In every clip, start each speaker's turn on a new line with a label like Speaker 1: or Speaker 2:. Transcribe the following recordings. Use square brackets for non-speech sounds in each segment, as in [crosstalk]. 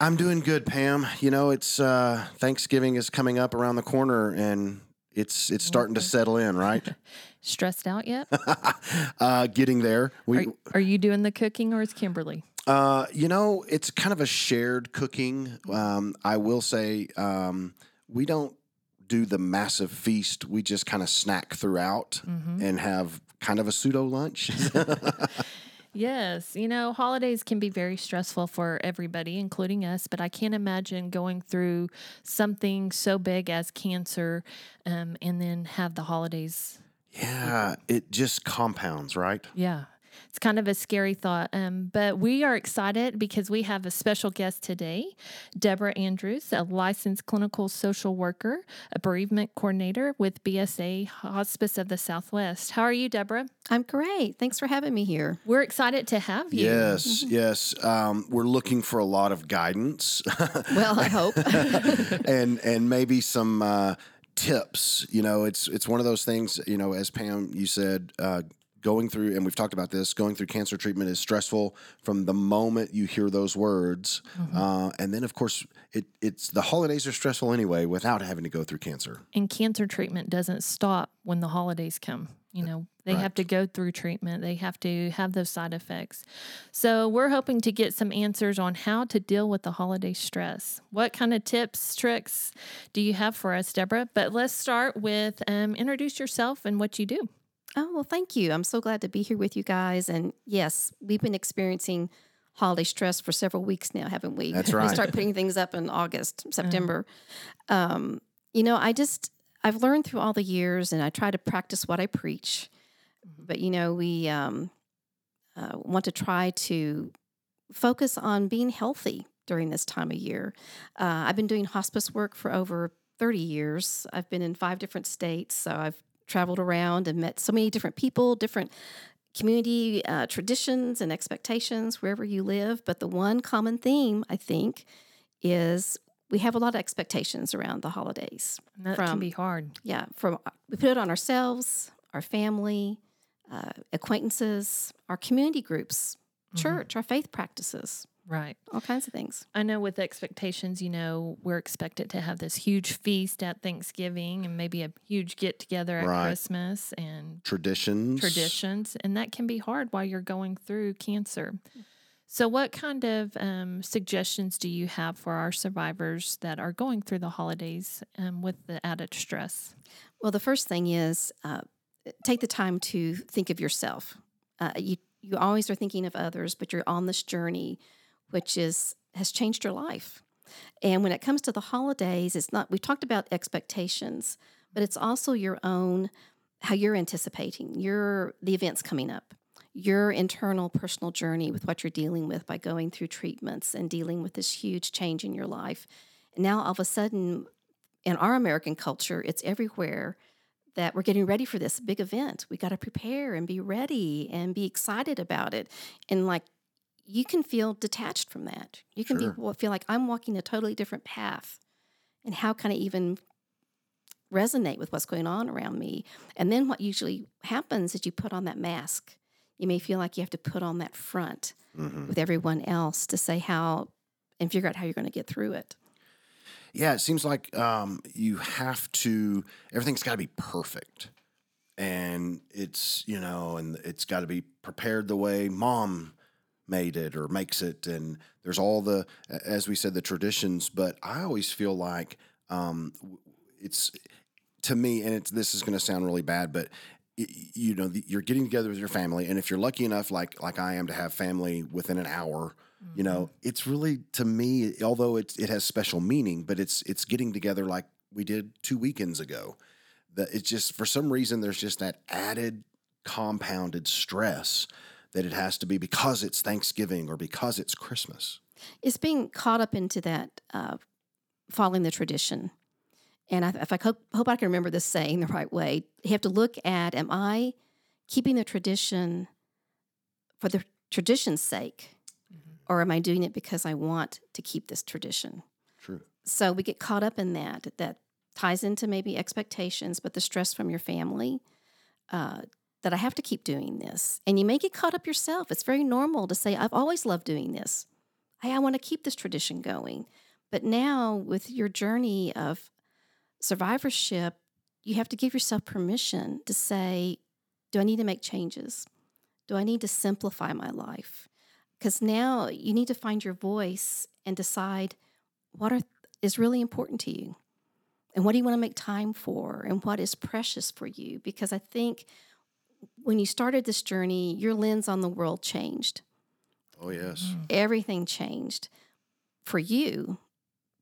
Speaker 1: I'm doing good, Pam. You know, it's uh, Thanksgiving is coming up around the corner, and it's it's starting to settle in, right? [laughs]
Speaker 2: Stressed out yet? [laughs]
Speaker 1: uh, getting there.
Speaker 2: We, are, are, you doing the cooking, or is Kimberly?
Speaker 1: Uh, you know, it's kind of a shared cooking. Um, I will say um, we don't do the massive feast. We just kind of snack throughout mm-hmm. and have kind of a pseudo lunch. [laughs]
Speaker 2: Yes, you know, holidays can be very stressful for everybody, including us, but I can't imagine going through something so big as cancer um, and then have the holidays.
Speaker 1: Yeah, it just compounds, right?
Speaker 2: Yeah it's kind of a scary thought. Um, but we are excited because we have a special guest today, Deborah Andrews, a licensed clinical social worker, a bereavement coordinator with BSA Hospice of the Southwest. How are you, Deborah?
Speaker 3: I'm great. Thanks for having me here.
Speaker 2: We're excited to have you.
Speaker 1: Yes, mm-hmm. yes. Um, we're looking for a lot of guidance. [laughs]
Speaker 3: well, I hope. [laughs]
Speaker 1: and and maybe some. Uh, tips you know it's it's one of those things you know as pam you said uh, going through, and we've talked about this, going through cancer treatment is stressful from the moment you hear those words. Mm-hmm. Uh, and then, of course, it, it's the holidays are stressful anyway without having to go through cancer.
Speaker 2: And cancer treatment doesn't stop when the holidays come. You know, they right. have to go through treatment, they have to have those side effects. So, we're hoping to get some answers on how to deal with the holiday stress. What kind of tips, tricks do you have for us, Deborah? But let's start with um, introduce yourself and what you do.
Speaker 3: Oh, well, thank you. I'm so glad to be here with you guys. And yes, we've been experiencing holiday stress for several weeks now, haven't we?
Speaker 1: That's right. [laughs]
Speaker 3: we start putting things up in August, mm-hmm. September. Mm. Um, you know, I just, I've learned through all the years and I try to practice what I preach. Mm-hmm. But, you know, we um, uh, want to try to focus on being healthy during this time of year. Uh, I've been doing hospice work for over 30 years. I've been in five different states, so I've traveled around and met so many different people, different community uh, traditions and expectations wherever you live. But the one common theme, I think, is we have a lot of expectations around the holidays.
Speaker 2: And that from, can be hard.
Speaker 3: Yeah, from we put it on ourselves, our family, uh, acquaintances, our community groups, mm-hmm. church, our faith practices.
Speaker 2: Right.
Speaker 3: All kinds of things.
Speaker 2: I know with expectations, you know, we're expected to have this huge feast at Thanksgiving and maybe a huge get together at right. Christmas and
Speaker 1: traditions.
Speaker 2: Traditions. And that can be hard while you're going through cancer. So, what kind of um, suggestions do you have for our survivors that are going through the holidays um, with the added stress?
Speaker 3: Well, the first thing is uh, take the time to think of yourself. Uh, you you always are thinking of others, but you're on this journey which is has changed your life. And when it comes to the holidays, it's not we talked about expectations, but it's also your own how you're anticipating your the events coming up your internal personal journey with what you're dealing with by going through treatments and dealing with this huge change in your life. Now all of a sudden in our American culture, it's everywhere that we're getting ready for this big event. We got to prepare and be ready and be excited about it. And like you can feel detached from that. You can sure. be feel like I'm walking a totally different path. And how can I even resonate with what's going on around me? And then what usually happens is you put on that mask. You may feel like you have to put on that front mm-hmm. with everyone else to say how and figure out how you're going to get through it.
Speaker 1: Yeah, it seems like um, you have to, everything's got to be perfect. And it's, you know, and it's got to be prepared the way mom made it or makes it and there's all the as we said the traditions but i always feel like um, it's to me and it's this is going to sound really bad but you know you're getting together with your family and if you're lucky enough like like i am to have family within an hour mm-hmm. you know mm-hmm. it's really to me although it, it has special meaning but it's it's getting together like we did two weekends ago that it's just for some reason there's just that added compounded stress that it has to be because it's Thanksgiving or because it's Christmas.
Speaker 3: It's being caught up into that, uh, following the tradition. And I, if I hope, hope I can remember this saying the right way, you have to look at: Am I keeping the tradition for the tradition's sake, or am I doing it because I want to keep this tradition?
Speaker 1: True.
Speaker 3: So we get caught up in that. That ties into maybe expectations, but the stress from your family. Uh, that I have to keep doing this. And you may get caught up yourself. It's very normal to say, I've always loved doing this. Hey, I want to keep this tradition going. But now, with your journey of survivorship, you have to give yourself permission to say, Do I need to make changes? Do I need to simplify my life? Because now you need to find your voice and decide what are, is really important to you and what do you want to make time for and what is precious for you. Because I think when you started this journey, your lens on the world changed.
Speaker 1: Oh yes.
Speaker 2: Mm-hmm.
Speaker 3: Everything changed for you,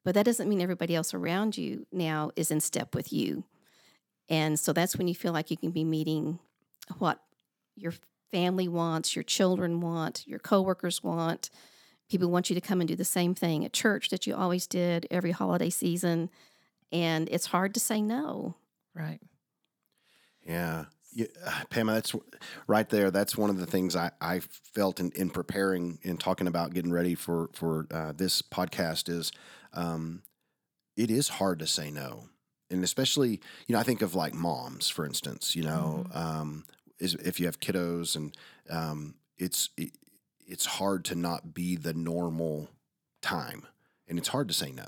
Speaker 3: but that doesn't mean everybody else around you now is in step with you. And so that's when you feel like you can be meeting what your family wants, your children want, your coworkers want. People want you to come and do the same thing at church that you always did every holiday season. And it's hard to say no.
Speaker 2: Right.
Speaker 1: Yeah. Yeah, Pamela, that's right there. That's one of the things I, I felt in, in preparing and talking about getting ready for for uh, this podcast is um, it is hard to say no, and especially you know I think of like moms, for instance. You know, um, is if you have kiddos, and um, it's it, it's hard to not be the normal time, and it's hard to say no.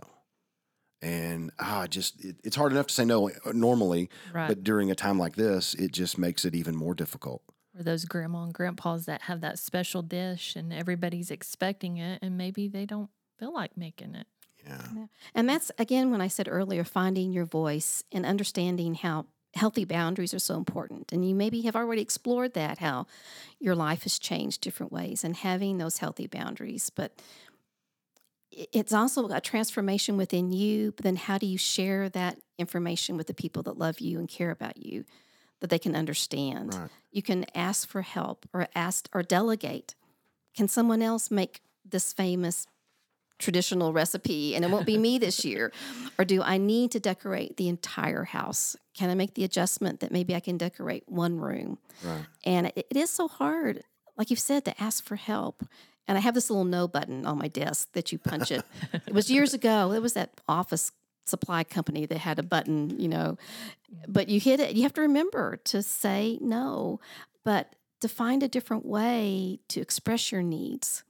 Speaker 1: And ah, just it, it's hard enough to say no uh, normally,
Speaker 2: Right.
Speaker 1: but during a time like this, it just makes it even more difficult.
Speaker 2: or those grandma and grandpas that have that special dish and everybody's expecting it and maybe they don't feel like making it.
Speaker 1: Yeah.
Speaker 3: And that's again when I said earlier, finding your voice and understanding how healthy boundaries are so important. And you maybe have already explored that, how your life has changed different ways and having those healthy boundaries. But i- it's also a transformation within you. But then how do you share that information with the people that love you and care about you that they can understand?
Speaker 1: Right.
Speaker 3: You can ask for help or ask or delegate. Can someone else make this famous traditional recipe and it won't be me this year? [laughs] Or do I need to decorate the entire house? Can I make the adjustment that maybe I can decorate one room?
Speaker 1: Right.
Speaker 3: And it, it is so hard, like you've said, to ask for help. And I have this little no button on my desk that you punch it. it was years ago. It was that office supply company that had a button, you know, but you hit it. You have to remember to say no, but to find a different way to express your needs.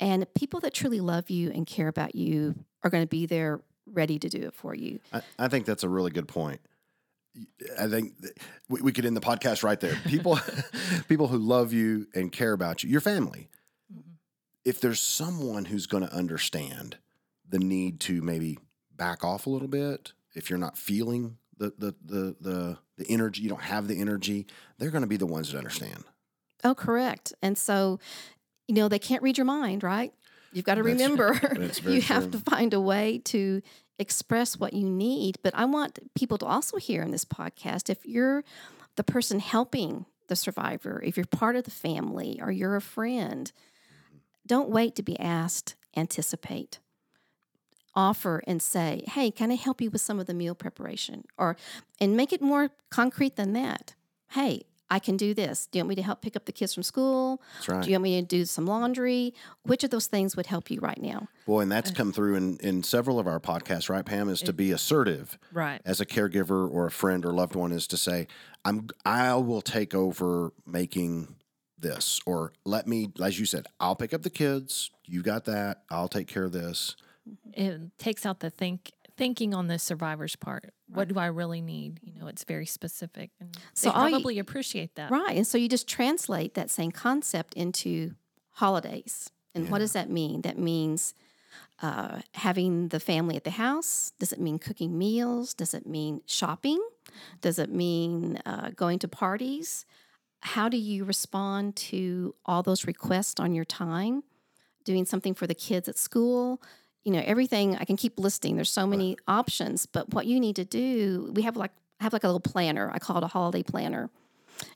Speaker 3: And people that truly love you and care about you are going to be there ready to do it for you.
Speaker 1: I, I think that's a really good point. I think we, we could end the podcast right there. People, [laughs] people who love you and care about you, your family. If there's someone who's going to understand the need to maybe back off a little bit, if you're not feeling the the the the, the energy, you don't have the energy, they're going to be the ones that understand.
Speaker 3: Oh, correct. And so, you know, they can't read your mind, right? You've got to
Speaker 1: That's-
Speaker 3: remember [laughs]
Speaker 1: that's [laughs]
Speaker 3: you have to find a way to express what you need. But I want people to also hear in this podcast if you're the person helping the survivor, if you're part of the family or you're a friend, don't wait to be asked, anticipate. Offer and say, hey, can I help you with some of the meal preparation? Or, and make it more concrete than that. Hey, I can do this. Do you want me to help pick up the kids from school?
Speaker 1: That's right.
Speaker 3: Do you want me to do some laundry? Which of those things would help you right now?
Speaker 1: Boy, and that's come through in, in several of our podcasts, right, Pam? Is to be assertive
Speaker 2: Right.
Speaker 1: as a caregiver or a friend or loved one is to say, I'm I will take over making this or let me as you said, I'll pick up the kids, you got that, I'll take care of this.
Speaker 2: It takes out the think thinking on the survivor's part. What do I really need? You know, it's very specific and
Speaker 3: So
Speaker 2: they
Speaker 3: all you-
Speaker 2: probably appreciate that.
Speaker 3: Right. And so you just translate that same concept into holidays. And what does that mean? That means uh, having the family at the house. Does it mean cooking meals? Does it mean shopping? Does it mean uh, going to parties? How do you respond to all those requests on your time? Doing something for the kids at school? You know, everything I can keep listing. There's so many options, but what you need to do, we have like have like a little planner. I call it a holiday planner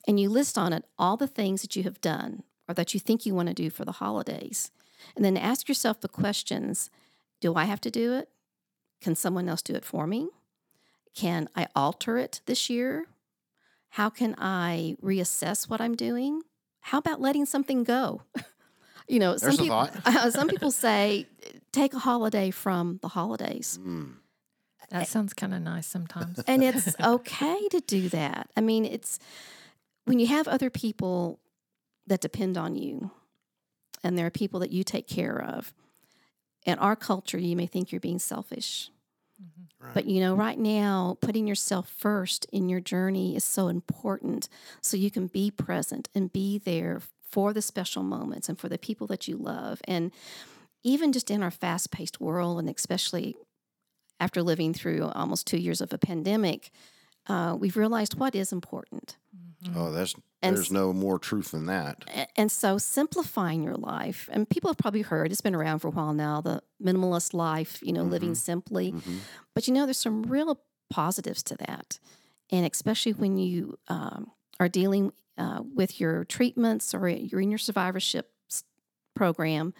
Speaker 3: and you list on it all the things that you have done or that you think you want to do for the holidays. And then ask yourself the questions Do I have to do it? Can someone else do it for me? Can I alter it this year? How can I reassess what I'm doing? How about letting something go? [laughs] you know, some
Speaker 1: There's a
Speaker 3: people
Speaker 1: thought. [laughs]
Speaker 3: some [laughs] people say take a holiday from the holidays.
Speaker 1: Mm.
Speaker 2: That sounds kind of nice sometimes.
Speaker 3: and it's okay to do that. I mean, it's when you have other people that depend on you, and there are people that you take care of. In our culture, you may think you're being selfish.
Speaker 1: Right.
Speaker 3: But you know, right now, putting yourself first in your journey is so important so you can be present and be there for the special moments and for the people that you love. And even just in our fast paced world, and especially after living through almost two years of a pandemic, uh, we've realized what is important.
Speaker 1: Oh, there's
Speaker 3: And
Speaker 1: there's no more truth than that.
Speaker 3: And so simplifying your life, and people have probably heard, it's been around for a while now, the minimalist life, you know, living simply.
Speaker 1: Mhm.
Speaker 3: But you know, there's some real positives to that. And especially when you um, are dealing uh, with your treatments or you're in your survivorship program,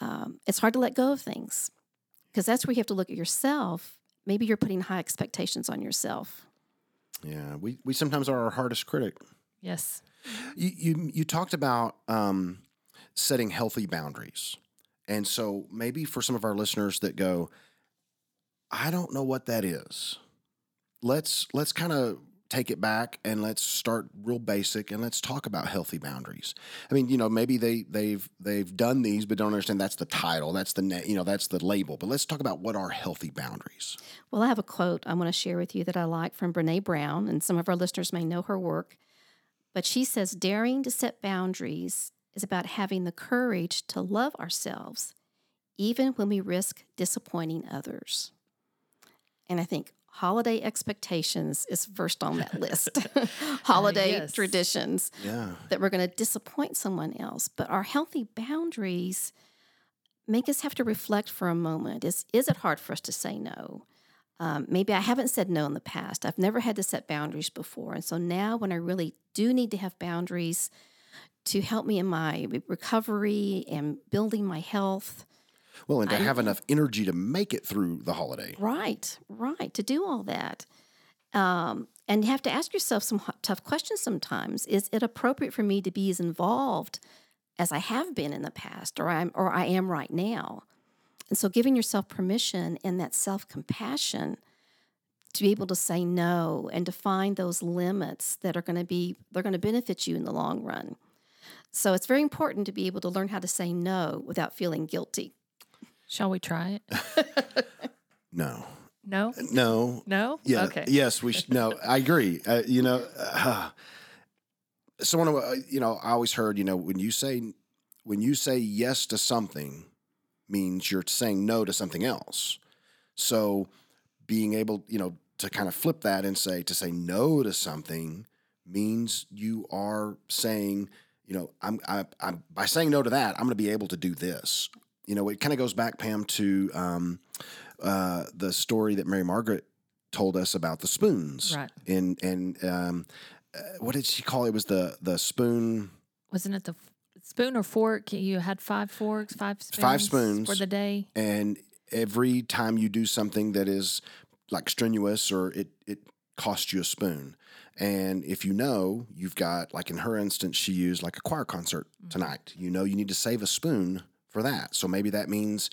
Speaker 3: um, it's hard to let go of things because that's where you have to look at yourself. Maybe you're putting high expectations on yourself.
Speaker 1: Yeah, we, we sometimes are our hardest critic.
Speaker 2: Yes.
Speaker 1: You you, you talked about um, setting healthy boundaries, and so maybe for some of our listeners that go, I don't know what that is. Let's let's kind of take it back and let's start real basic and let's talk about healthy boundaries. I mean, you know, maybe they they've they've done these but don't understand that's the title, that's the na- you know, that's the label. But let's talk about what are healthy boundaries.
Speaker 3: Well, I have a quote I want to share with you that I like from Brene Brown, and some of our listeners may know her work. But she says, daring to set boundaries is about having the courage to love ourselves, even when we risk disappointing others. And I think holiday expectations is first on that list. [laughs] [laughs] Uh, holiday
Speaker 2: yes.
Speaker 3: traditions
Speaker 1: Yeah.
Speaker 3: that we're going to disappoint someone else. But our healthy boundaries make us have to reflect for a moment. Is is it hard for us to say no? Um, maybe I haven't said no in the past. I've never had to set boundaries before, and so now when I really do need to have boundaries to help me in my recovery and building my health,
Speaker 1: Well, and to
Speaker 3: I-
Speaker 1: have enough energy to make it through the holiday.
Speaker 3: Right, right, to do all that. Um, and you have to ask yourself some h- tough questions sometimes. Is it appropriate for me to be as involved as I have been in the past or I'm or I am right now? And so giving yourself permission and that self-compassion to be able to say no and to find those limits that are going to be they're going to benefit you in the long run. So it's very important to be able to learn how to say no without feeling guilty.
Speaker 2: Shall we try it? [laughs]
Speaker 1: No.
Speaker 2: No.
Speaker 1: No.
Speaker 2: No.
Speaker 1: Yeah.
Speaker 2: Okay.
Speaker 1: Yes, we should. No, I agree. Uh, you know, uh, someone, uh, you know, I always heard, you know, when you say, when you say yes to something means you're saying no to something else. So being able, you know, to kind of flip that and say, to say no to something means you are saying, you know, I'm, I, I'm by saying no to that, I'm going to be able to do this. You know, it kind of goes back, Pam, to um, uh, the story that Mary Margaret told us about the spoons.
Speaker 2: Right.
Speaker 1: And and um, uh, what did she call it? It was the the spoon.
Speaker 2: Wasn't it the spoon or fork? You had five forks, five spoons,
Speaker 1: Five
Speaker 2: for the day.
Speaker 1: And every time you do something that is like strenuous or it it costs you a spoon. And if you know you've got like in her instance, she used like a choir concert mm-hmm. tonight. You know you need to save a spoon for that. So maybe that means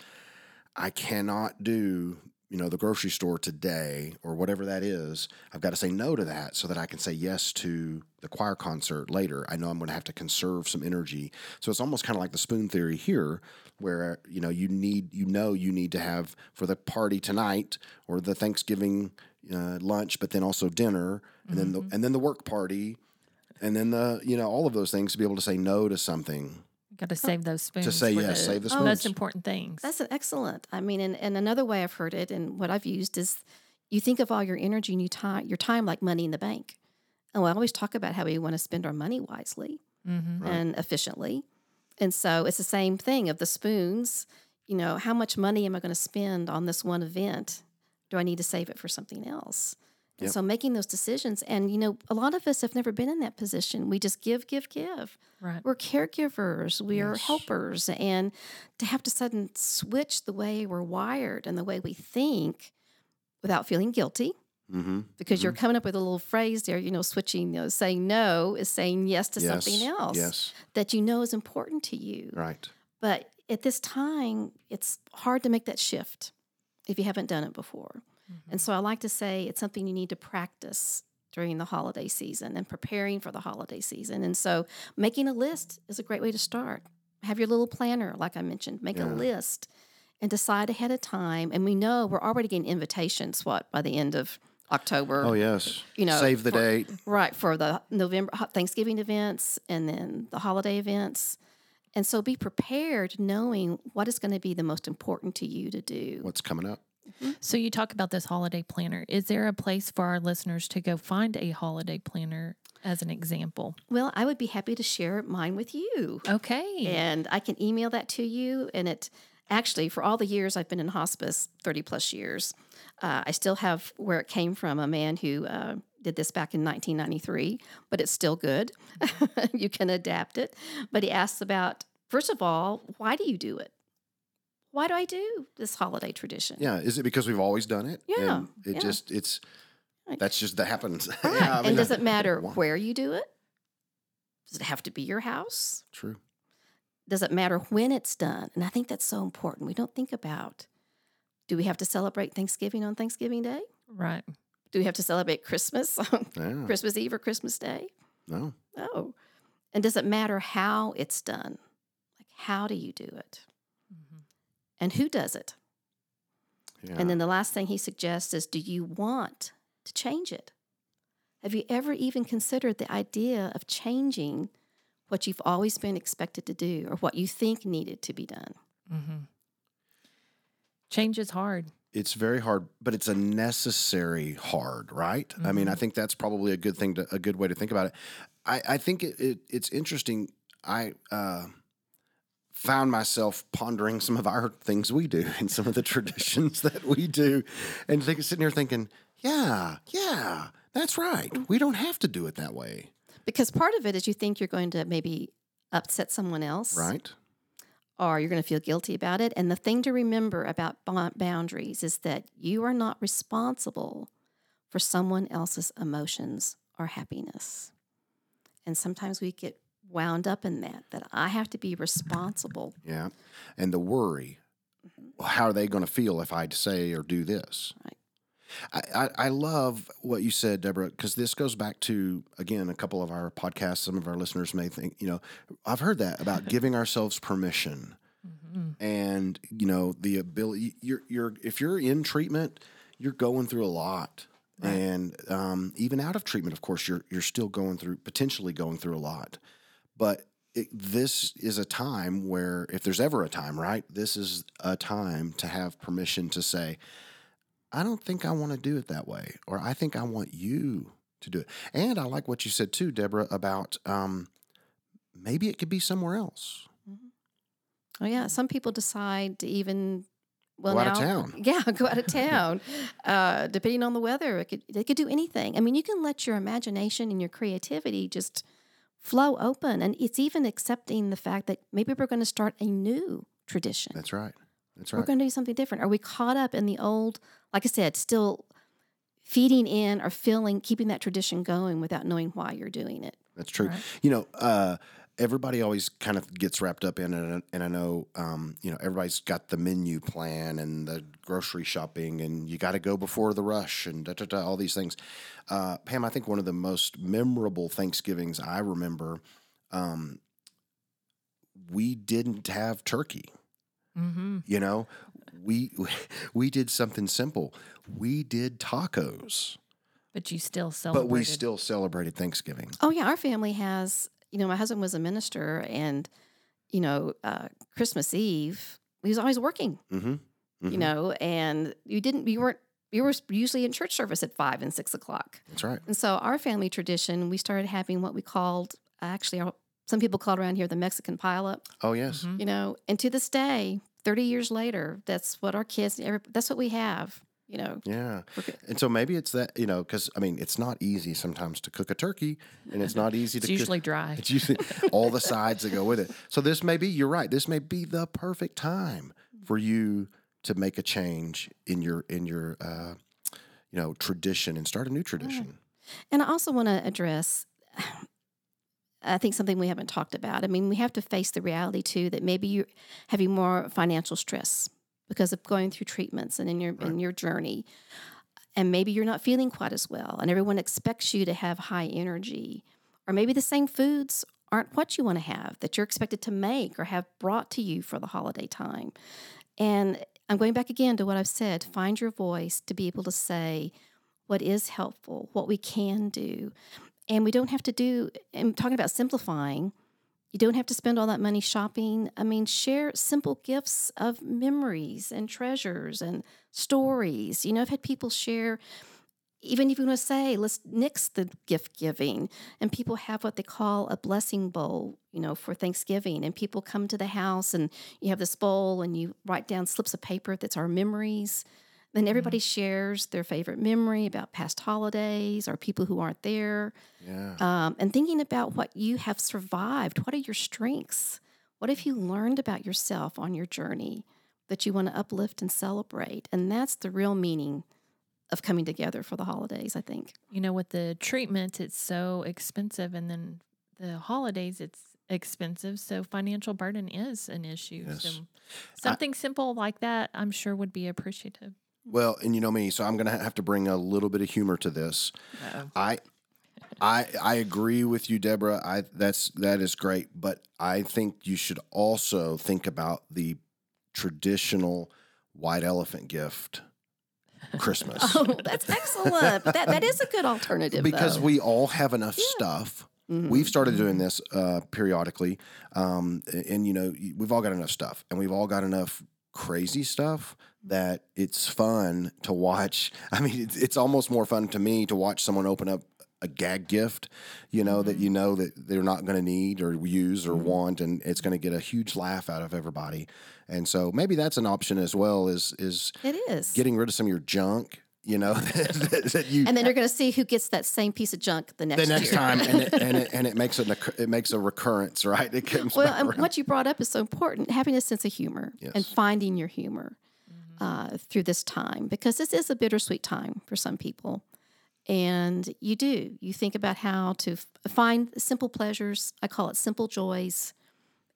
Speaker 1: I cannot do, you know, the grocery store today or whatever that is. I've got to say no to that so that I can say yes to the choir concert later. I know I'm going to have to conserve some energy. So it's almost kind of like the spoon theory here where, you know, you need you know you need to have for the party tonight or the Thanksgiving uh, lunch, but then also dinner and then the and then the work party and then the, you know, all of those things to be able to say no to something.
Speaker 2: Got to save those spoons.
Speaker 1: To say
Speaker 2: for
Speaker 1: yes,
Speaker 2: the
Speaker 1: save the spoons.
Speaker 2: most
Speaker 1: spoons.
Speaker 2: important things.
Speaker 3: That's an excellent. I mean, and, and another way I've heard it and what I've used is you think of all your energy and you time your time like money in the bank. And we always talk about how we want to spend our money wisely
Speaker 2: mm-hmm.
Speaker 3: and efficiently. And so it's the same thing of the spoons. You know, how much money am I going to spend on this one event? Do I need to save it for something else?
Speaker 1: Yep.
Speaker 3: so making those decisions, and you know, a lot of us have never been in that position. We just give, give, give.
Speaker 2: Right.
Speaker 3: We're caregivers, we are helpers, and to have to sudden switch the way we're wired and the way we think without feeling guilty,
Speaker 1: Mm-hmm.
Speaker 3: because you're coming up with a little phrase there, you know, switching, you know, saying no is saying yes to
Speaker 1: yes.
Speaker 3: something else
Speaker 1: Yes.
Speaker 3: that you know is important to you.
Speaker 1: Right.
Speaker 3: But at this time, it's hard to make that shift if you haven't done it before. And so I like to say it's something you need to practice during the holiday season and preparing for the holiday season. And so making a list is a great way to start. Have your little planner, like I mentioned, make a list and decide ahead of time. And we know we're already getting invitations, what, by the end of October?
Speaker 1: Oh yes.
Speaker 3: You know,
Speaker 1: save the
Speaker 3: for-
Speaker 1: date.
Speaker 3: Right, for the November Thanksgiving events and then the holiday events. And so be prepared knowing what is going to be the most important to you to do.
Speaker 1: What's coming up?
Speaker 2: So you talk about this holiday planner. Is there a place for our listeners to go find a holiday planner as an example?
Speaker 3: Well, I would be happy to share mine with you.
Speaker 2: Okay.
Speaker 3: And I can email that to you. And it actually, for all the years I've been in hospice, 30 plus years, uh, I still have where it came from a man who uh, did this back in 1993, but it's still good. [laughs] you can adapt it. But he asks about, first of all, why do you do it? Why do I do this holiday tradition?
Speaker 1: Yeah. Is it because we've always done it?
Speaker 3: Yeah,
Speaker 1: And it
Speaker 3: yeah.
Speaker 1: just it's that's just that happens. [laughs]
Speaker 3: Right.
Speaker 1: yeah. I mean,
Speaker 3: and does it matter where you do it? Does it have to be your house?
Speaker 1: True.
Speaker 3: does it matter when it's done? And I think that's so important. We don't think about do we have to celebrate Thanksgiving on Thanksgiving Day?
Speaker 2: right.
Speaker 3: Do we have to celebrate Christmas on
Speaker 1: Yeah.
Speaker 3: Christmas Eve or Christmas Day?
Speaker 1: No.
Speaker 3: No. And does it matter how it's done? Like, how do you do it? And who does it?
Speaker 1: Yeah.
Speaker 3: And then the last thing he suggests is do you want to change it? Have you ever even considered the idea of changing what you've always been expected to do or what you think needed to be done?
Speaker 2: Mm-hmm. Change is hard.
Speaker 1: it's very hard, but it's a necessary hard, right? I mean, I think that's probably a good thing to a good way to think about it. I, I think it, it, it's interesting. I uh, found myself pondering some of our things we do and some of the traditions [laughs] that we do, and think, sitting here thinking, yeah, yeah, that's right. We don't have to do it that way,
Speaker 3: Because part of it is you think you're going to maybe upset someone else,
Speaker 1: right?
Speaker 3: Or you're going to feel guilty about it. And the thing to remember about boundaries is that you are not responsible for someone else's emotions or happiness. And sometimes we get wound up in that, that I have to be responsible.
Speaker 1: Yeah, and the worry. well, How are they going to feel if I say or do this?
Speaker 3: Right.
Speaker 1: I, I, I love what you said, Deborah, because this goes back to again a couple of our podcasts. Some of our listeners may think, you know, I've heard that about [laughs] giving ourselves permission, and you know the ability. You're you're if you're in treatment, you're going through a lot, and um, even out of treatment, of course, you're you're still going through potentially going through a lot, but. It, this is a time where, if there's ever a time, right? This is a time to have permission to say, I don't think I want to do it that way, or I think I want you to do it. And I like what you said too, Deborah, about um, maybe it could be somewhere else.
Speaker 3: Oh, yeah. Some people decide to even. Well,
Speaker 1: Go out
Speaker 3: now,
Speaker 1: of town. [laughs]
Speaker 3: Yeah, go out of town. [laughs] uh, depending on the weather, it could, they could do anything. I mean, you can let your imagination and your creativity just flow open. And it's even accepting the fact that maybe we're going to start a new tradition.
Speaker 1: That's right. That's right.
Speaker 3: We're going to do something different. Are we caught up in the old, like I said, still feeding in or feeling, keeping that tradition going without knowing why you're doing it?
Speaker 1: That's true.
Speaker 2: Right.
Speaker 1: You know, uh, everybody always kind of gets wrapped up in it, and I know, um, you know, everybody's got the menu plan and the grocery shopping, and you got to go before the rush, and da, da, da, all these things. Uh, Pam, I think one of the most memorable Thanksgivings I remember, um, we didn't have turkey.
Speaker 2: Mm-hmm.
Speaker 1: You know, we [laughs] we did something simple. We did tacos,
Speaker 2: But you still celebrate.
Speaker 1: but we still celebrated Thanksgiving.
Speaker 3: Oh yeah, our family has. You know, my husband was a minister, and you know, uh, Christmas Eve he was always working.
Speaker 1: Mm-hmm.
Speaker 3: You know, and you didn't. You weren't. You were usually in church service at five and six o'clock.
Speaker 1: That's right.
Speaker 3: And so our family tradition, we started having what we called actually, our, some people called around here the Mexican pileup.
Speaker 1: Oh yes.
Speaker 2: Mhm.
Speaker 3: You know, and to this day, thirty years later, that's what our kids. That's what we have. You know,
Speaker 1: Yeah. And so maybe it's that, you know, because I mean, it's not easy sometimes to cook a turkey and it's not easy
Speaker 2: It's
Speaker 1: to cook.
Speaker 2: usually dry.
Speaker 1: It's usually [laughs] all the sides that go with it. So this may be, you're right, this may be the perfect time for you to make a change in your, in your, uh, you know, tradition and start a new tradition.
Speaker 3: And I also want to address, I think something we haven't talked about. I mean, we have to face the reality too that maybe you're having more financial stress because of going through treatments and in your in your journey, and maybe you're not feeling quite as well, and everyone expects you to have high energy, or maybe the same foods aren't what you want to have that you're expected to make or have brought to you for the holiday time. And I'm going back again to what I've said find your voice to be able to say what is helpful, what we can do. And we don't have to do, I'm talking about simplifying. You don't have to spend all that money shopping. I mean, share simple gifts of memories and treasures and stories. You know, I've had people share, even if you want to say, let's nix the gift giving, and people have what they call a blessing bowl, you know, for Thanksgiving. And people come to the house and you have this bowl and you write down slips of paper that's our memories. Then everybody shares their favorite memory about past holidays or people who aren't there
Speaker 1: Yeah.
Speaker 3: um, and thinking about what you have survived. What are your strengths? What have you learned about yourself on your journey that you want to uplift and celebrate? And that's the real meaning of coming together for the holidays, I think.
Speaker 2: You know, with the treatment, it's so expensive, and then the holidays, it's expensive. So financial burden is an issue.
Speaker 1: Yes.
Speaker 2: So something simple like that, I'm sure, would be appreciative.
Speaker 1: Well, and you know me, so I'm going to have to bring a little bit of humor to this. I, I, I agree with you, Deborah. I that's that is great, but I think you should also think about the traditional white elephant gift, Christmas, [laughs]
Speaker 3: Oh, that's excellent. that, that is a good alternative.
Speaker 1: because
Speaker 3: though.
Speaker 1: we all have enough stuff.
Speaker 3: Mhm.
Speaker 1: We've started doing this uh, periodically, um, and, and, you know we've all got enough stuff, and we've all got enough crazy stuff that it's fun to watch. [laughs] I mean, it's, it's almost more fun to me to watch someone open up a gag gift, you know, that mm-hmm. you know that they're not going to need or use or mm-hmm. want, and it's going to get a huge laugh out of everybody. And so maybe that's an option as well. Is is
Speaker 3: It is.
Speaker 1: getting rid of some of your junk, you know, [laughs] that, that you
Speaker 3: and then you're going to see who gets that same piece of junk the next
Speaker 1: the next
Speaker 3: year.
Speaker 1: time, and it, [laughs] and it, and it makes it an it makes a recurrence, right? It comes
Speaker 3: Well, and
Speaker 1: around.
Speaker 3: what you brought up is so important having a sense of humor and finding your humor uh, through this time because this is a bittersweet time for some people. And you do, you think about how to f- find simple pleasures. I call it simple joys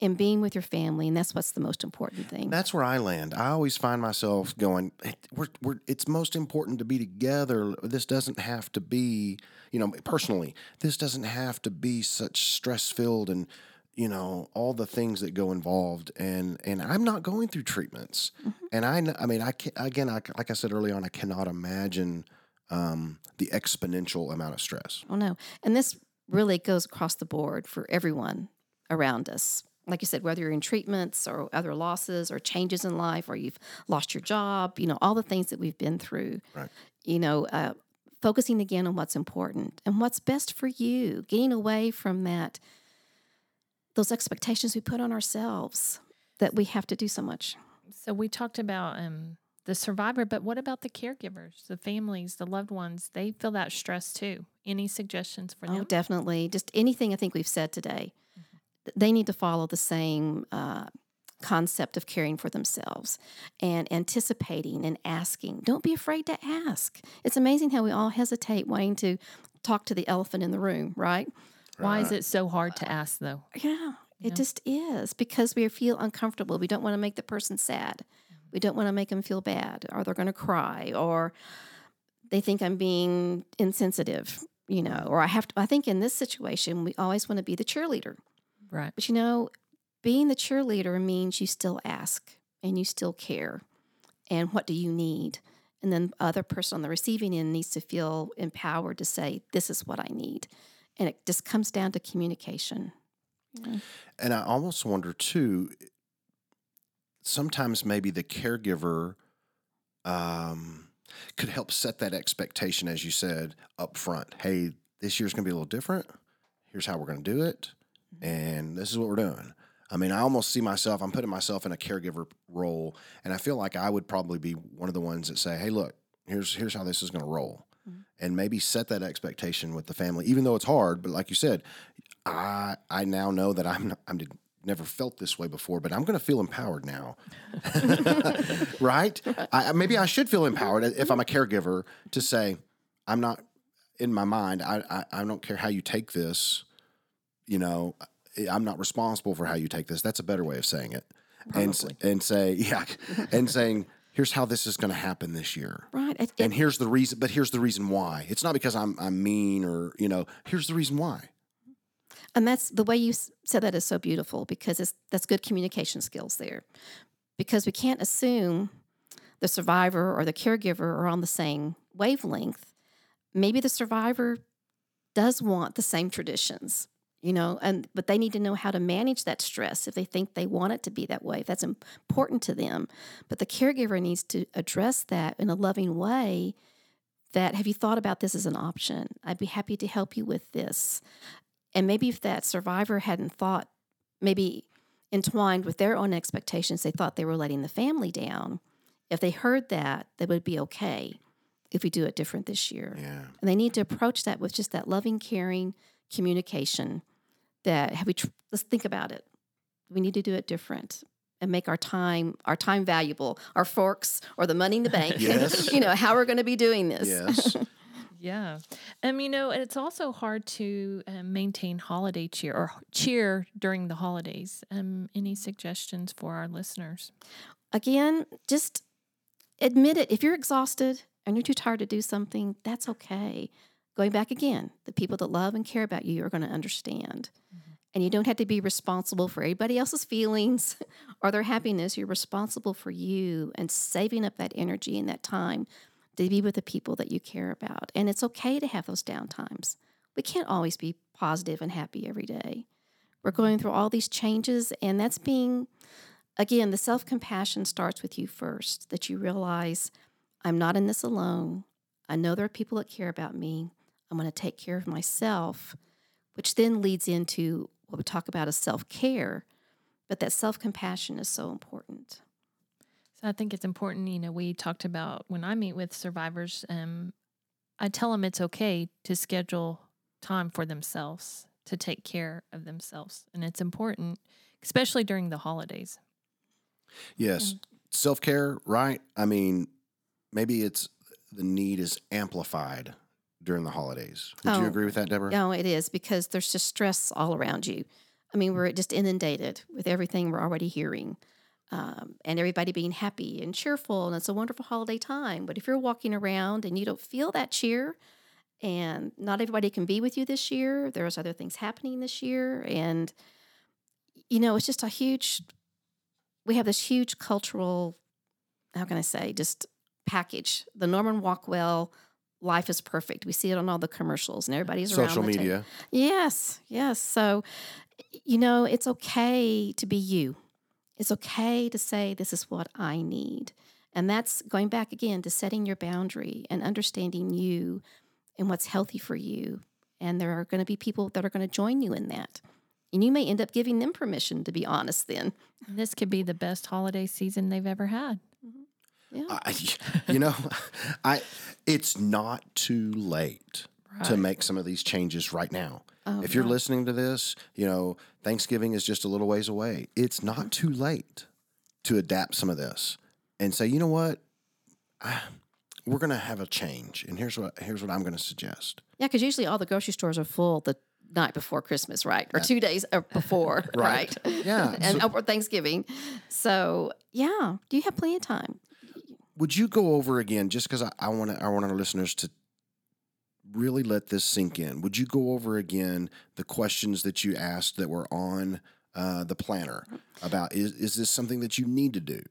Speaker 3: and being with your family. And that's what's the most important thing.
Speaker 1: That's where I land. I always find myself going, we're, we're, it's most important to be together. This doesn't have to be, you know, personally, this doesn't have to be such stress filled and, you know, all the things that go involved. And, and I'm not going through treatments. And I, I mean, I can, again, I, like I said early on, I cannot imagine um, the exponential amount of stress.
Speaker 3: Oh no. And this really goes across the board for everyone around us. Like you said, whether you're in treatments or other losses or changes in life or you've lost your job, you know, all the things that we've been through.
Speaker 1: Right.
Speaker 3: You know, uh, focusing again on what's important and what's best for you, getting away from that, those expectations we put on ourselves that we have to do so much.
Speaker 2: So we talked about um, the survivor, but what about the caregivers, the families, the loved ones? They feel that stress too. Any suggestions for them?
Speaker 3: Oh, definitely. Just anything I think we've said today. Th- They need to follow the same uh, concept of caring for themselves and anticipating and asking. Don't be afraid to ask. It's amazing how we all hesitate wanting to talk to the elephant in the room, right?
Speaker 2: Why is it so hard to ask though?
Speaker 3: Yeah, it
Speaker 2: Yeah.
Speaker 3: just is because we feel uncomfortable. We don't want to make the person sad. We don't want to make them feel bad, or they're going to cry, or they think I'm being insensitive, you know, or I have to. I think in this situation, we always want to be the cheerleader.
Speaker 2: Right.
Speaker 3: But you know, being the cheerleader means you still ask and you still care. And what do you need? And then other person on the receiving end needs to feel empowered to say, "This is what I need." And it just comes down to communication.
Speaker 1: And I almost wonder too. Sometimes maybe the caregiver um, could help set that expectation, as you said up front. Hey, this year's going to be a little different. Here's how we're going to do it, and this is what we're doing. I mean, I almost see myself. I'm putting myself in a caregiver role, and I feel like I would probably be one of the ones that say, "Hey, look, here's here's how this is going to roll, mm-hmm. and maybe set that expectation with the family, even though it's hard. But like you said, I I now know that I'm not, I'm never felt this way before, but I'm going to feel empowered now, [laughs] right? I, maybe I should feel empowered if I'm a caregiver to say I'm not in my mind. I, I I don't care how you take this, you know. I'm not responsible for how you take this. That's a better way of saying it. And
Speaker 3: Probably.
Speaker 1: and say [laughs] yeah, [laughs] and saying here's how this is going to happen this year.
Speaker 3: Right. It-
Speaker 1: And here's the reason, but here's the reason why. It's not because I'm I'm mean or you know. Here's the reason why.
Speaker 3: And that's the way you said that is so beautiful because it's that's good communication skills there. Because we can't assume the survivor or the caregiver are on the same wavelength. Maybe the survivor does want the same traditions, you know, and but they need to know how to manage that stress if they think they want it to be that way. If that's important to them. But the caregiver needs to address that in a loving way. That have you thought about this as an option? I'd be happy to help you with this. And maybe if that survivor hadn't thought, maybe entwined with their own expectations, they thought they were letting the family down. If they heard that, they would be okay if we do it different this year.
Speaker 1: Yeah.
Speaker 3: And they need to approach that with just that loving, caring communication. That have we? Tr- let's think about it. We need to do it different and make our time our time valuable. Our forks or the money in the bank. [laughs]
Speaker 1: Yes. [laughs]
Speaker 3: you know how we're going to be doing this.
Speaker 1: Yes. [laughs]
Speaker 2: Yeah. Um, you know, it's also hard to um, maintain holiday cheer or cheer during the holidays. Um, any suggestions for our listeners?
Speaker 3: again, just admit it. If you're exhausted and you're too tired to do something, that's okay. Going back again, the people that love and care about you are going to understand. Mm-hmm. And you don't have to be responsible for everybody else's feelings [laughs] or their happiness. You're responsible for you and saving up that energy and that time to be with the people that you care about. And it's okay to have those down times. We can't always be positive and happy every day. We're going through all these changes, and that's being again, the self compassion starts with you first, that you realize I'm not in this alone. I know there are people that care about me. I'm going to take care of myself, which then leads into what we talk about as self care. But that self compassion is so important.
Speaker 2: So I think it's important. You know, we talked about when I meet with survivors, um, I tell them it's okay to schedule time for themselves to take care of themselves, and it's important, especially during the holidays.
Speaker 1: Yes. Self care, right? I mean, maybe it's the need is amplified during the holidays. Would you
Speaker 3: Oh,
Speaker 1: agree with that, Deborah?
Speaker 3: No, it is because there's just stress all around you. I mean, we're just inundated with everything we're already hearing. Um, and everybody being happy and cheerful, and it's a wonderful holiday time. But if you're walking around and you don't feel that cheer, and not everybody can be with you this year, there's other things happening this year, and you know, it's just a huge. We have this huge cultural, how can I say, just package. The Norman Rockwell life is perfect. We see it on all the commercials, and everybody's around
Speaker 1: Social
Speaker 3: the ta-
Speaker 1: media.
Speaker 3: Yes, yes. So, you know, it's okay to be you. It's okay to say, this is what I need. And that's going back again to setting your boundary and understanding you and what's healthy for you. And there are going to be people that are going to join you in that. And you may end up giving them permission to be honest then.
Speaker 2: This could be the best holiday season they've ever had.
Speaker 3: Yeah.
Speaker 1: I, [laughs] you know, [laughs] I it's not too late to make some of these changes right now.
Speaker 3: Oh,
Speaker 1: if you're
Speaker 3: right.
Speaker 1: listening to this, you know, Thanksgiving is just a little ways away. It's not too late to adapt some of this and say, you know what, I, [sighs] we're going to have a change, and here's what here's what I'm going to suggest.
Speaker 3: Yeah, because usually all the grocery stores are full the night before Christmas, right? Or two days uh, before, [laughs]
Speaker 1: Right.
Speaker 3: right?
Speaker 1: Yeah,
Speaker 3: and
Speaker 1: so-
Speaker 3: or Thanksgiving. So, yeah, do you have plenty of time.
Speaker 1: Would you go over again, just because I, want I want our listeners to really let this sink in? Would you go over again the questions that you asked that were on uh, the planner about is is this something that you need to do?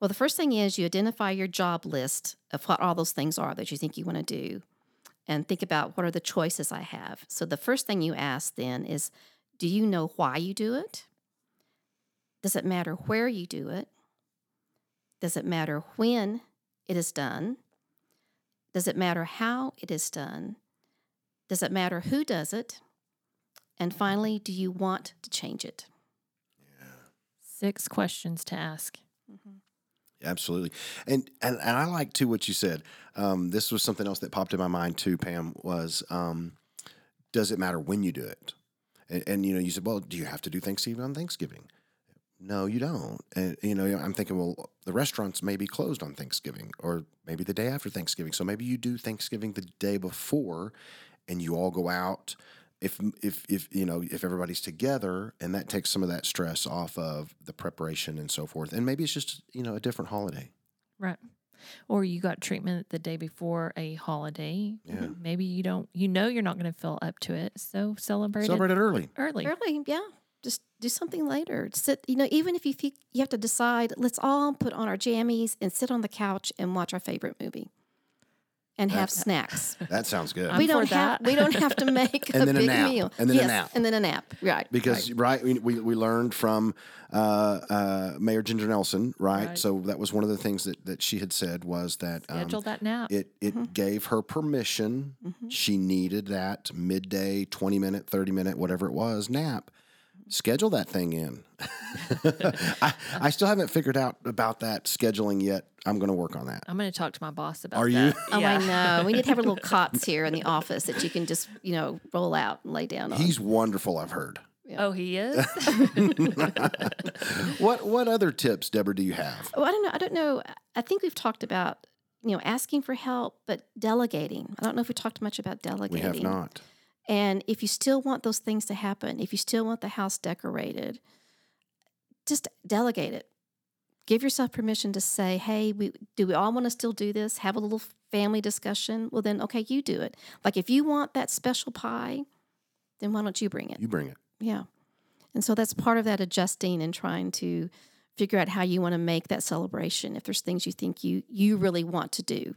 Speaker 3: Well, the first thing is you identify your job list of what all those things are that you think you want to do and think about what are the choices I have. So the first thing you ask then is do you know why you do it? Does it matter where you do it? Does it matter when it is done? Does it matter how it is done? Does it matter who does it? And finally, do you want to change it? Yeah.
Speaker 2: Six questions to ask.
Speaker 1: Absolutely. And, and and I like too what you said. Um, this was something else that popped in my mind too, Pam, was um, does it matter when you do it? And, and you know, you said, well, do you have to do Thanksgiving on Thanksgiving? No, you don't. And you know, I'm thinking, well, the restaurants may be closed on Thanksgiving or maybe the day after Thanksgiving. So maybe you do Thanksgiving the day before and you all go out if if if you know if everybody's together and that takes some of that stress off of the preparation and so forth and maybe it's just you know a different holiday
Speaker 2: Right. Or you got treatment the day before a holiday.
Speaker 1: Yeah.
Speaker 2: Maybe you don't, you know, you're not going to fill up to it. So celebrate,
Speaker 1: celebrate
Speaker 2: it
Speaker 1: it early
Speaker 2: early.
Speaker 3: Early, yeah. Just do something later. Sit, you know, even if you think you have to decide, let's all put on our jammies and sit on the couch and watch our favorite movie, and have snacks. [laughs]
Speaker 1: that sounds good
Speaker 2: I'm
Speaker 3: we don't have
Speaker 2: that.
Speaker 3: we don't have to make
Speaker 1: And
Speaker 3: a
Speaker 1: then a
Speaker 3: big
Speaker 1: nap.
Speaker 3: meal.
Speaker 1: And then a nap.
Speaker 3: and then a nap. Right.
Speaker 1: because right, we, we we learned from uh, uh, Mayor Ginger Nelson right?
Speaker 2: Right.
Speaker 1: so that was one of the things that that she had said was that um,
Speaker 2: Schedule that nap.
Speaker 1: it it
Speaker 3: Mm-hmm.
Speaker 1: gave her permission she needed that midday 20 minute 30 minute whatever it was nap schedule that thing in [laughs] I, I still haven't figured out about that scheduling yet i'm going to work on that
Speaker 2: I'm going to talk to my boss about
Speaker 1: Are
Speaker 2: that.
Speaker 1: you? [laughs]
Speaker 3: Oh,
Speaker 2: yeah.
Speaker 3: I know. We need to have a little [laughs] cots here in the office that you can just, you know, roll out and lay down on.
Speaker 1: he's wonderful i've heard
Speaker 2: Oh, he is?
Speaker 1: what what other tips deborah do you have
Speaker 3: Oh, I don't know. I don't know. I think we've talked about, you know, asking for help, but delegating. I don't know if we talked much about delegating.
Speaker 1: we have not
Speaker 3: And if you still want those things to happen, if you still want the house decorated, just delegate it. Give yourself permission to say, "Hey, we do we all want to still do this? Have a little family discussion." Well, then okay, you do it. Like if you want that special pie, then why don't you bring it?
Speaker 1: you bring it
Speaker 3: Yeah. And so that's part of that adjusting and trying to figure out how you want to make that celebration. If there's things you think you you really want to do,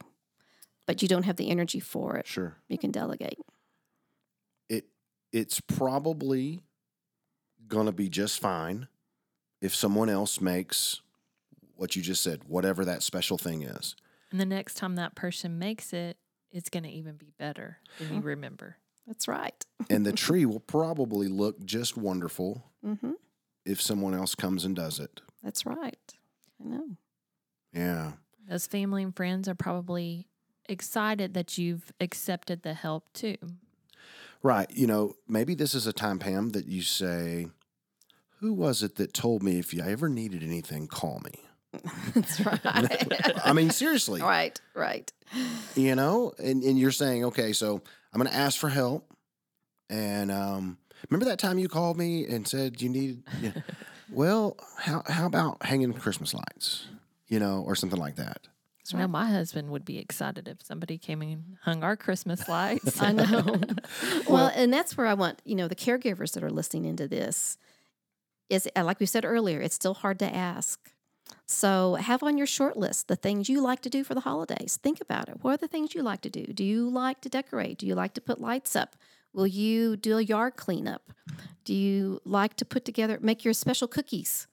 Speaker 3: but you don't have the energy for it,
Speaker 1: sure
Speaker 3: you can delegate.
Speaker 1: It it's probably going to be just fine if someone else makes what you just said whatever that special thing is
Speaker 2: and the next time that person makes it, it's going to even be better than you remember.
Speaker 3: That's right.
Speaker 1: and the [laughs] tree will probably look just wonderful
Speaker 3: hmm
Speaker 1: if someone else comes and does it
Speaker 3: That's right. I know.
Speaker 1: yeah
Speaker 2: Those family and friends are probably excited that you've accepted the help too.
Speaker 1: Right you know maybe this is a time pam that you say who was it that told me if you ever needed anything call me [laughs]
Speaker 3: That's [laughs] right.
Speaker 1: i mean seriously
Speaker 3: right, right.
Speaker 1: you know and, and you're saying okay so i'm going to ask for help and um, remember that time you called me and said you needed yeah. [laughs] well how, how about hanging christmas lights you know or something like that
Speaker 2: I know my husband would be excited if somebody came and hung our Christmas [laughs] lights.
Speaker 3: I know. [laughs] well, and that's where I want, you know, the caregivers that are listening into this is uh, like we said earlier, it's still hard to ask. So have on your short list the things you like to do for the holidays. Think about it. What are the things you like to do? Do you like to decorate? Do you like to put lights up? Will you do a yard cleanup? Do you like to put together make your special cookies?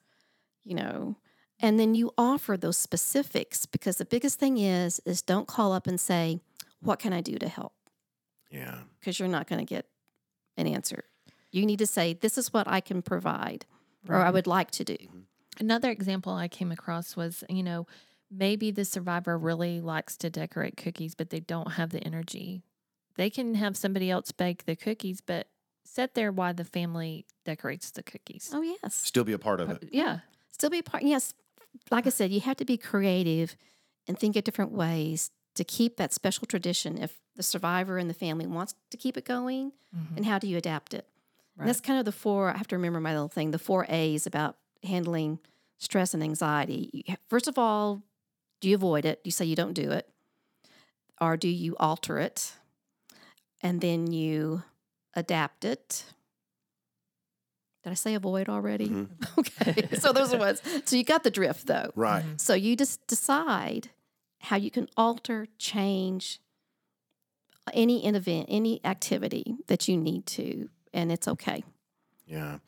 Speaker 3: You know, and then you offer those specifics because the biggest thing is is don't call up and say, "What can I do to help?"
Speaker 1: yeah
Speaker 3: because you're not going to get an answer. You need to say, This is what I can provide or I would like to do. Mm-hmm.
Speaker 2: Another example I came across was, you know, maybe the survivor really likes to decorate cookies, but they don't have the energy. They can have somebody else bake the cookies, but sit there while the family decorates the cookies.
Speaker 3: Oh, yes.
Speaker 1: still be a part of uh, it
Speaker 2: Yeah.
Speaker 3: Still be a part. Yes. Like I said, you have to be creative and think of different ways to keep that special tradition. If the survivor and the family wants to keep it going,
Speaker 2: Mhm.
Speaker 3: and how do you adapt it?
Speaker 2: Right.
Speaker 3: That's kind of the four, I have to remember my little thing, the four A's about handling stress and anxiety. First of all, do you avoid it? Do you say you don't do it? Or do you alter it? And then you adapt it. Did I say avoid already?
Speaker 1: Mhm. [laughs]
Speaker 3: Okay. [laughs] so those are ones. So you got the drift though.
Speaker 1: right.
Speaker 3: So you just decide how you can alter, change any event, any activity that you need to, and it's okay.
Speaker 1: Yeah,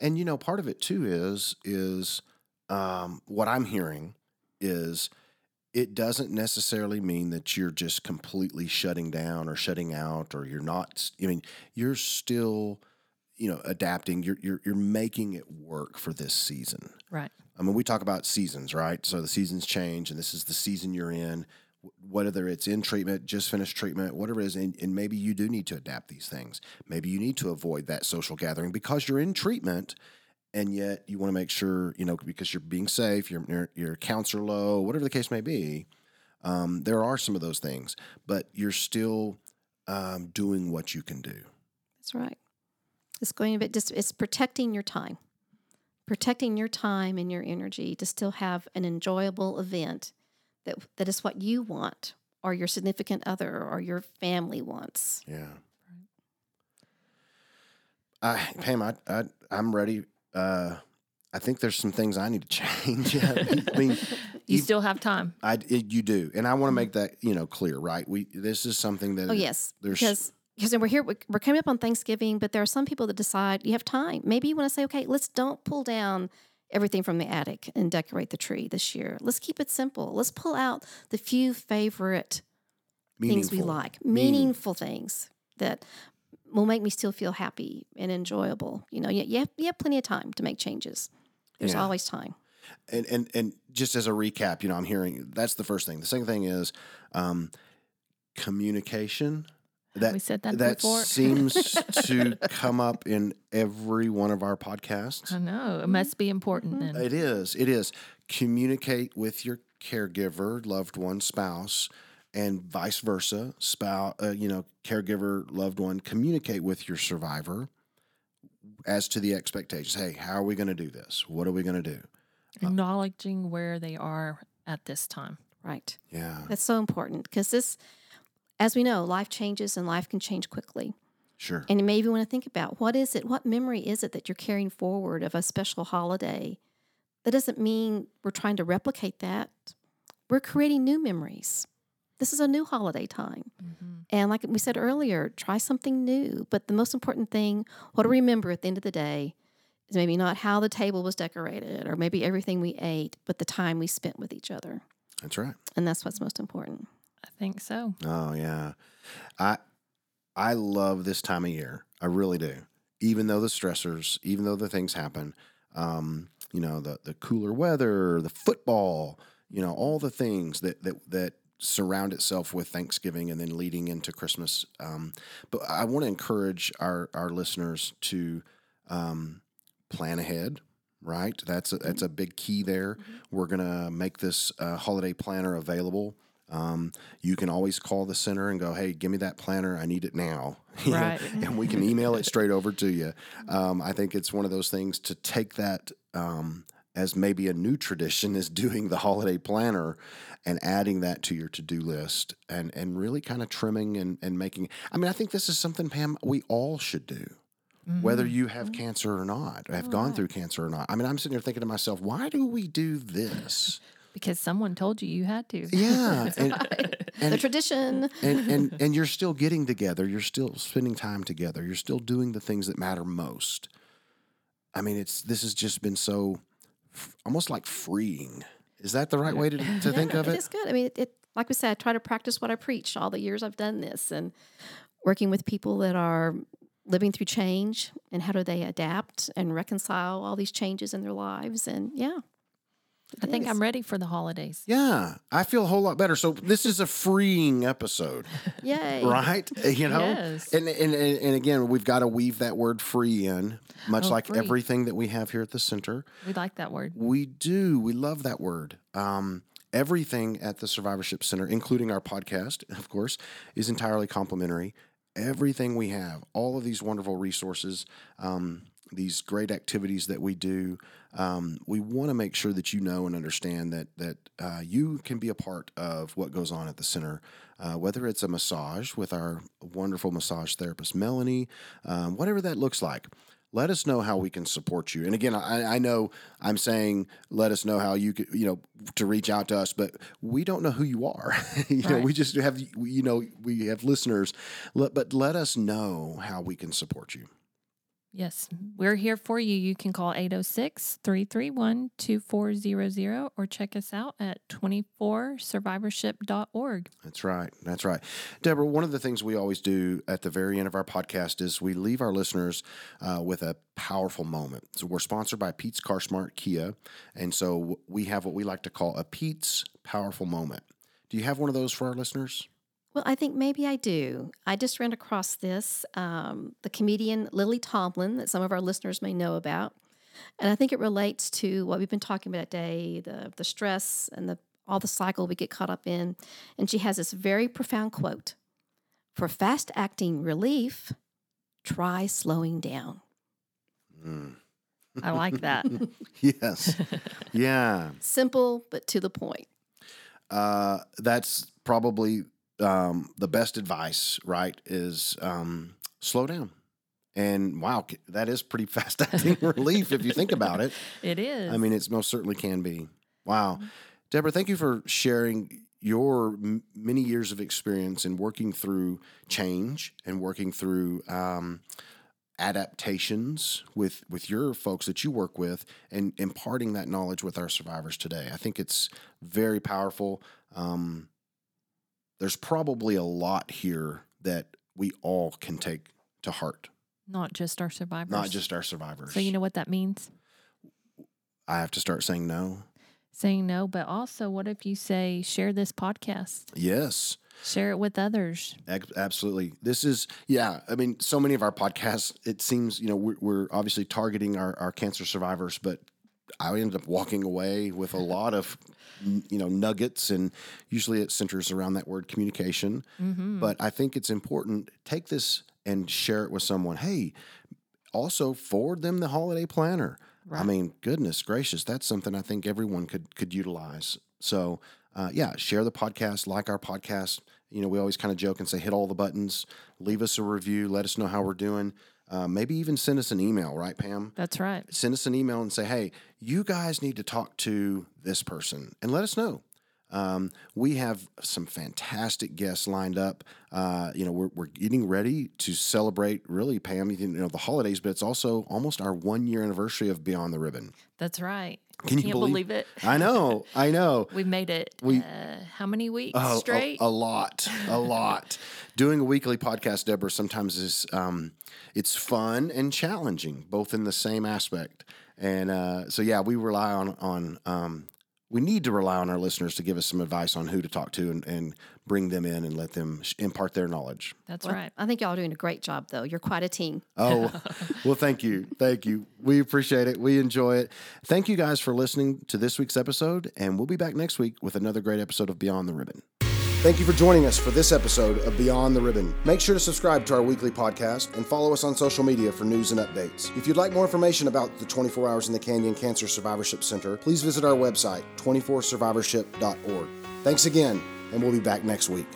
Speaker 1: and you know, part of it too is is um, what I'm hearing is it doesn't necessarily mean that you're just completely shutting down or shutting out or you're not. I mean, you're still you know adapting. You're you're you're making it work for this season.
Speaker 2: Right.
Speaker 1: I mean, we talk about seasons, right? So the seasons change, and this is the season you're in. Whether it's in treatment, just finished treatment, whatever it is, and, and maybe you do need to adapt these things. Maybe you need to avoid that social gathering because you're in treatment, and yet you want to make sure you know because you're being safe, your your, your counts are low, whatever the case may be. Um, there are some of those things, but you're still um, doing what you can do.
Speaker 3: That's right. It's going to be just it's protecting your time, protecting your time and your energy to still have an enjoyable event that that is what you want, or your significant other, or your family wants.
Speaker 1: Yeah. I, Pam, I, I, I'm ready. Uh, I think there's some things I need to [laughs] change. I mean,
Speaker 2: You
Speaker 1: ev-
Speaker 2: still have time.
Speaker 1: I, it, you do, and I want to make that you know clear, right? We this is something that
Speaker 3: Oh yes,
Speaker 1: there's
Speaker 3: because because we're here, we're coming up on Thanksgiving, but there are some people that decide you have time. Maybe you want to say, okay, let's don't pull down everything from the attic and decorate the tree this year. Let's keep it simple. Let's pull out the few favorite things we
Speaker 1: meaningful.
Speaker 3: like,
Speaker 1: Meaning-
Speaker 3: meaningful things that will make me still feel happy and enjoyable. You know, you, you, have, you have plenty of time to make changes. There's
Speaker 1: Yeah.
Speaker 3: always time.
Speaker 1: and and and just as a recap, you know, I'm hearing that's the first thing. The second thing is um, communication. That
Speaker 2: we said that,
Speaker 1: that
Speaker 2: before.
Speaker 1: seems [laughs] to come up in every one of our podcasts.
Speaker 2: I know. It must be important then.
Speaker 1: It is. It is. Communicate with your caregiver, loved one, spouse, and vice versa. Spouse, uh, you know, caregiver, loved one. Communicate with your survivor as to the expectations. Hey, how are we going to do this? What are we going to do?
Speaker 2: Acknowledging where they are at this time.
Speaker 3: Right.
Speaker 1: Yeah,
Speaker 3: That's so important because this, as we know, life changes and life can change quickly.
Speaker 1: sure.
Speaker 3: And maybe you maybe want to think about what is it, what memory is it that you're carrying forward of a special holiday? That doesn't mean we're trying to replicate that. We're creating new memories. This is a new holiday time. Mm-hmm. And like we said earlier, try something new. But the most important thing, what to remember at the end of the day, is maybe not how the table was decorated or maybe everything we ate, but the time we spent with each other.
Speaker 1: That's right.
Speaker 3: And that's what's most important.
Speaker 2: I think so.
Speaker 1: Oh yeah, I I love this time of year. I really do. Even though the stressors, even though the things happen, um, you know, the the cooler weather, the football, you know, all the things that that that surround itself with Thanksgiving and then leading into Christmas. Um, but I want to encourage our our listeners to um, plan ahead. Right, that's a, that's a big key there. We're gonna make this uh, holiday planner available. Um, you can always call the center and go, "Hey, give me that planner. I need it now." [laughs]
Speaker 2: Right.
Speaker 1: and we can email it straight over to you. Um, I think it's one of those things to take that um, as maybe a new tradition is doing the holiday planner and adding that to your to-do list and and really kind of trimming and, and making I mean I think this is something Pam we all should do whether
Speaker 2: Mm-hmm.
Speaker 1: you have cancer or not or have gone through cancer or not I mean I'm sitting here thinking to myself why do we do this
Speaker 2: Because someone told you you had to.
Speaker 1: yeah [laughs] and,
Speaker 3: the
Speaker 1: and,
Speaker 3: tradition.
Speaker 1: and and and you're still getting together you're still spending time together you're still doing the things that matter most i mean it's this has just been so f- almost like freeing is that the right way to, to think of
Speaker 3: it
Speaker 1: it
Speaker 3: is good. I mean, it, it like we said, I try to practice what I preach all the years I've done this and working with people that are living through change and how do they adapt and reconcile all these changes in their lives. And yeah,
Speaker 2: I think. I'm ready for the holidays.
Speaker 1: yeah i feel a whole lot better so this is a freeing episode [laughs]
Speaker 3: yay.
Speaker 1: right [laughs] you know
Speaker 2: Yes.
Speaker 1: and, and and and again we've got to weave that word free in much
Speaker 2: Oh,
Speaker 1: like
Speaker 2: free.
Speaker 1: everything that we have here at the center
Speaker 2: We like that word.
Speaker 1: We do. We love that word. Um, everything at the Survivorship Center, including our podcast, of course, is entirely complimentary. Everything we have, all of these wonderful resources, um, these great activities that we do, um, we want to make sure that you know and understand that that uh, you can be a part of what goes on at the center. Uh, whether it's a massage with our wonderful massage therapist Melanie, um, whatever that looks like let us know how we can support you. And again, I, I know I'm saying let us know how you could, you know, to reach out to us, but we don't know who you are. [laughs] you know, we just have, you know, we have listeners, but let us know how we can support you.
Speaker 2: Yes, we're here for you. You can call 806 331 2400 or check us out at 24survivorship.org.
Speaker 1: That's right. That's right. Deborah, one of the things we always do at the very end of our podcast is we leave our listeners uh, with a powerful moment. So we're sponsored by Pete's Car Smart Kia. And so we have what we like to call a Pete's Powerful Moment. Do you have one of those for our listeners?
Speaker 3: Well, I think maybe I do. I just ran across this, um, the comedian Lily Tomlin, that some of our listeners may know about. And I think it relates to what we've been talking about today the, the stress and the, all the cycle we get caught up in. And she has this very profound quote For fast acting relief, try slowing down.
Speaker 1: Mm.
Speaker 2: I like that. [laughs]
Speaker 1: yes. [laughs] Yeah.
Speaker 3: Simple, but to the point.
Speaker 1: Uh, that's probably um, the best advice, right? Is um, slow down. And wow, that is pretty [laughs] fast acting relief if you think about it. [laughs]
Speaker 2: It is.
Speaker 1: I mean, it most certainly can be. Wow. Deborah, thank you for sharing your m- many years of experience in working through change and working through um, adaptations with with your folks that you work with and imparting that knowledge with our survivors today. I think it's very powerful. Um, there's probably a lot here that we all can take to heart,
Speaker 2: not just our survivors.
Speaker 1: not just our survivors.
Speaker 2: So, you know what that means?
Speaker 1: I have to start saying no.
Speaker 2: Saying no, but also, what if you say, share this podcast?
Speaker 1: Yes.
Speaker 2: Share it with others.
Speaker 1: Absolutely. This is, yeah. I mean, so many of our podcasts, it seems, you know, we're, we're obviously targeting our, our cancer survivors, but I ended up walking away with a lot of, you know, nuggets, and usually it centers around that word communication.
Speaker 2: Mm-hmm.
Speaker 1: But I think it's important take this and share it with someone. Hey, also forward them the holiday planner. I mean, goodness gracious, that's something I think everyone could could utilize. So, uh, yeah, share the podcast, like our podcast. You know, we always kind of joke and say, hit all the buttons, leave us a review, let us know how we're doing. Uh, maybe even send us an email, right, Pam?
Speaker 2: That's right.
Speaker 1: Send us an email and say, hey, you guys need to talk to this person and let us know. Um, we have some fantastic guests lined up. Uh, you know, we're, we're getting ready to celebrate really, Pam, you know, the holidays, but it's also almost our one year anniversary of Beyond the Ribbon.
Speaker 2: That's right.
Speaker 1: Can you
Speaker 2: Can't
Speaker 1: believe-
Speaker 2: believe, it?
Speaker 1: I know, I know. [laughs]
Speaker 2: We've made it.
Speaker 1: We-
Speaker 2: uh, how many weeks
Speaker 1: a-
Speaker 2: straight?
Speaker 1: A, lot, a [laughs] lot. Doing a weekly podcast, Deborah, sometimes is um, it's fun and challenging, both in the same aspect. And uh, so, yeah, we rely on on um, we need to rely on our listeners to give us some advice on who to talk to and, and bring them in and let them impart their knowledge.
Speaker 2: That's
Speaker 3: Well,
Speaker 2: right.
Speaker 3: I think y'all are doing a great job, though. You're quite a team.
Speaker 1: Oh, [laughs] well, thank you. Thank you. We appreciate it. We enjoy it. Thank you guys for listening to this week's episode, and we'll be back next week with another great episode of Beyond the Ribbon. Thank you for joining us for this episode of Beyond the Ribbon. Make sure to subscribe to our weekly podcast and follow us on social media for news and updates. If you'd like more information about the 24 Hours in the Canyon Cancer Survivorship Center, please visit our website, 24survivorship.org. Thanks again, and we'll be back next week.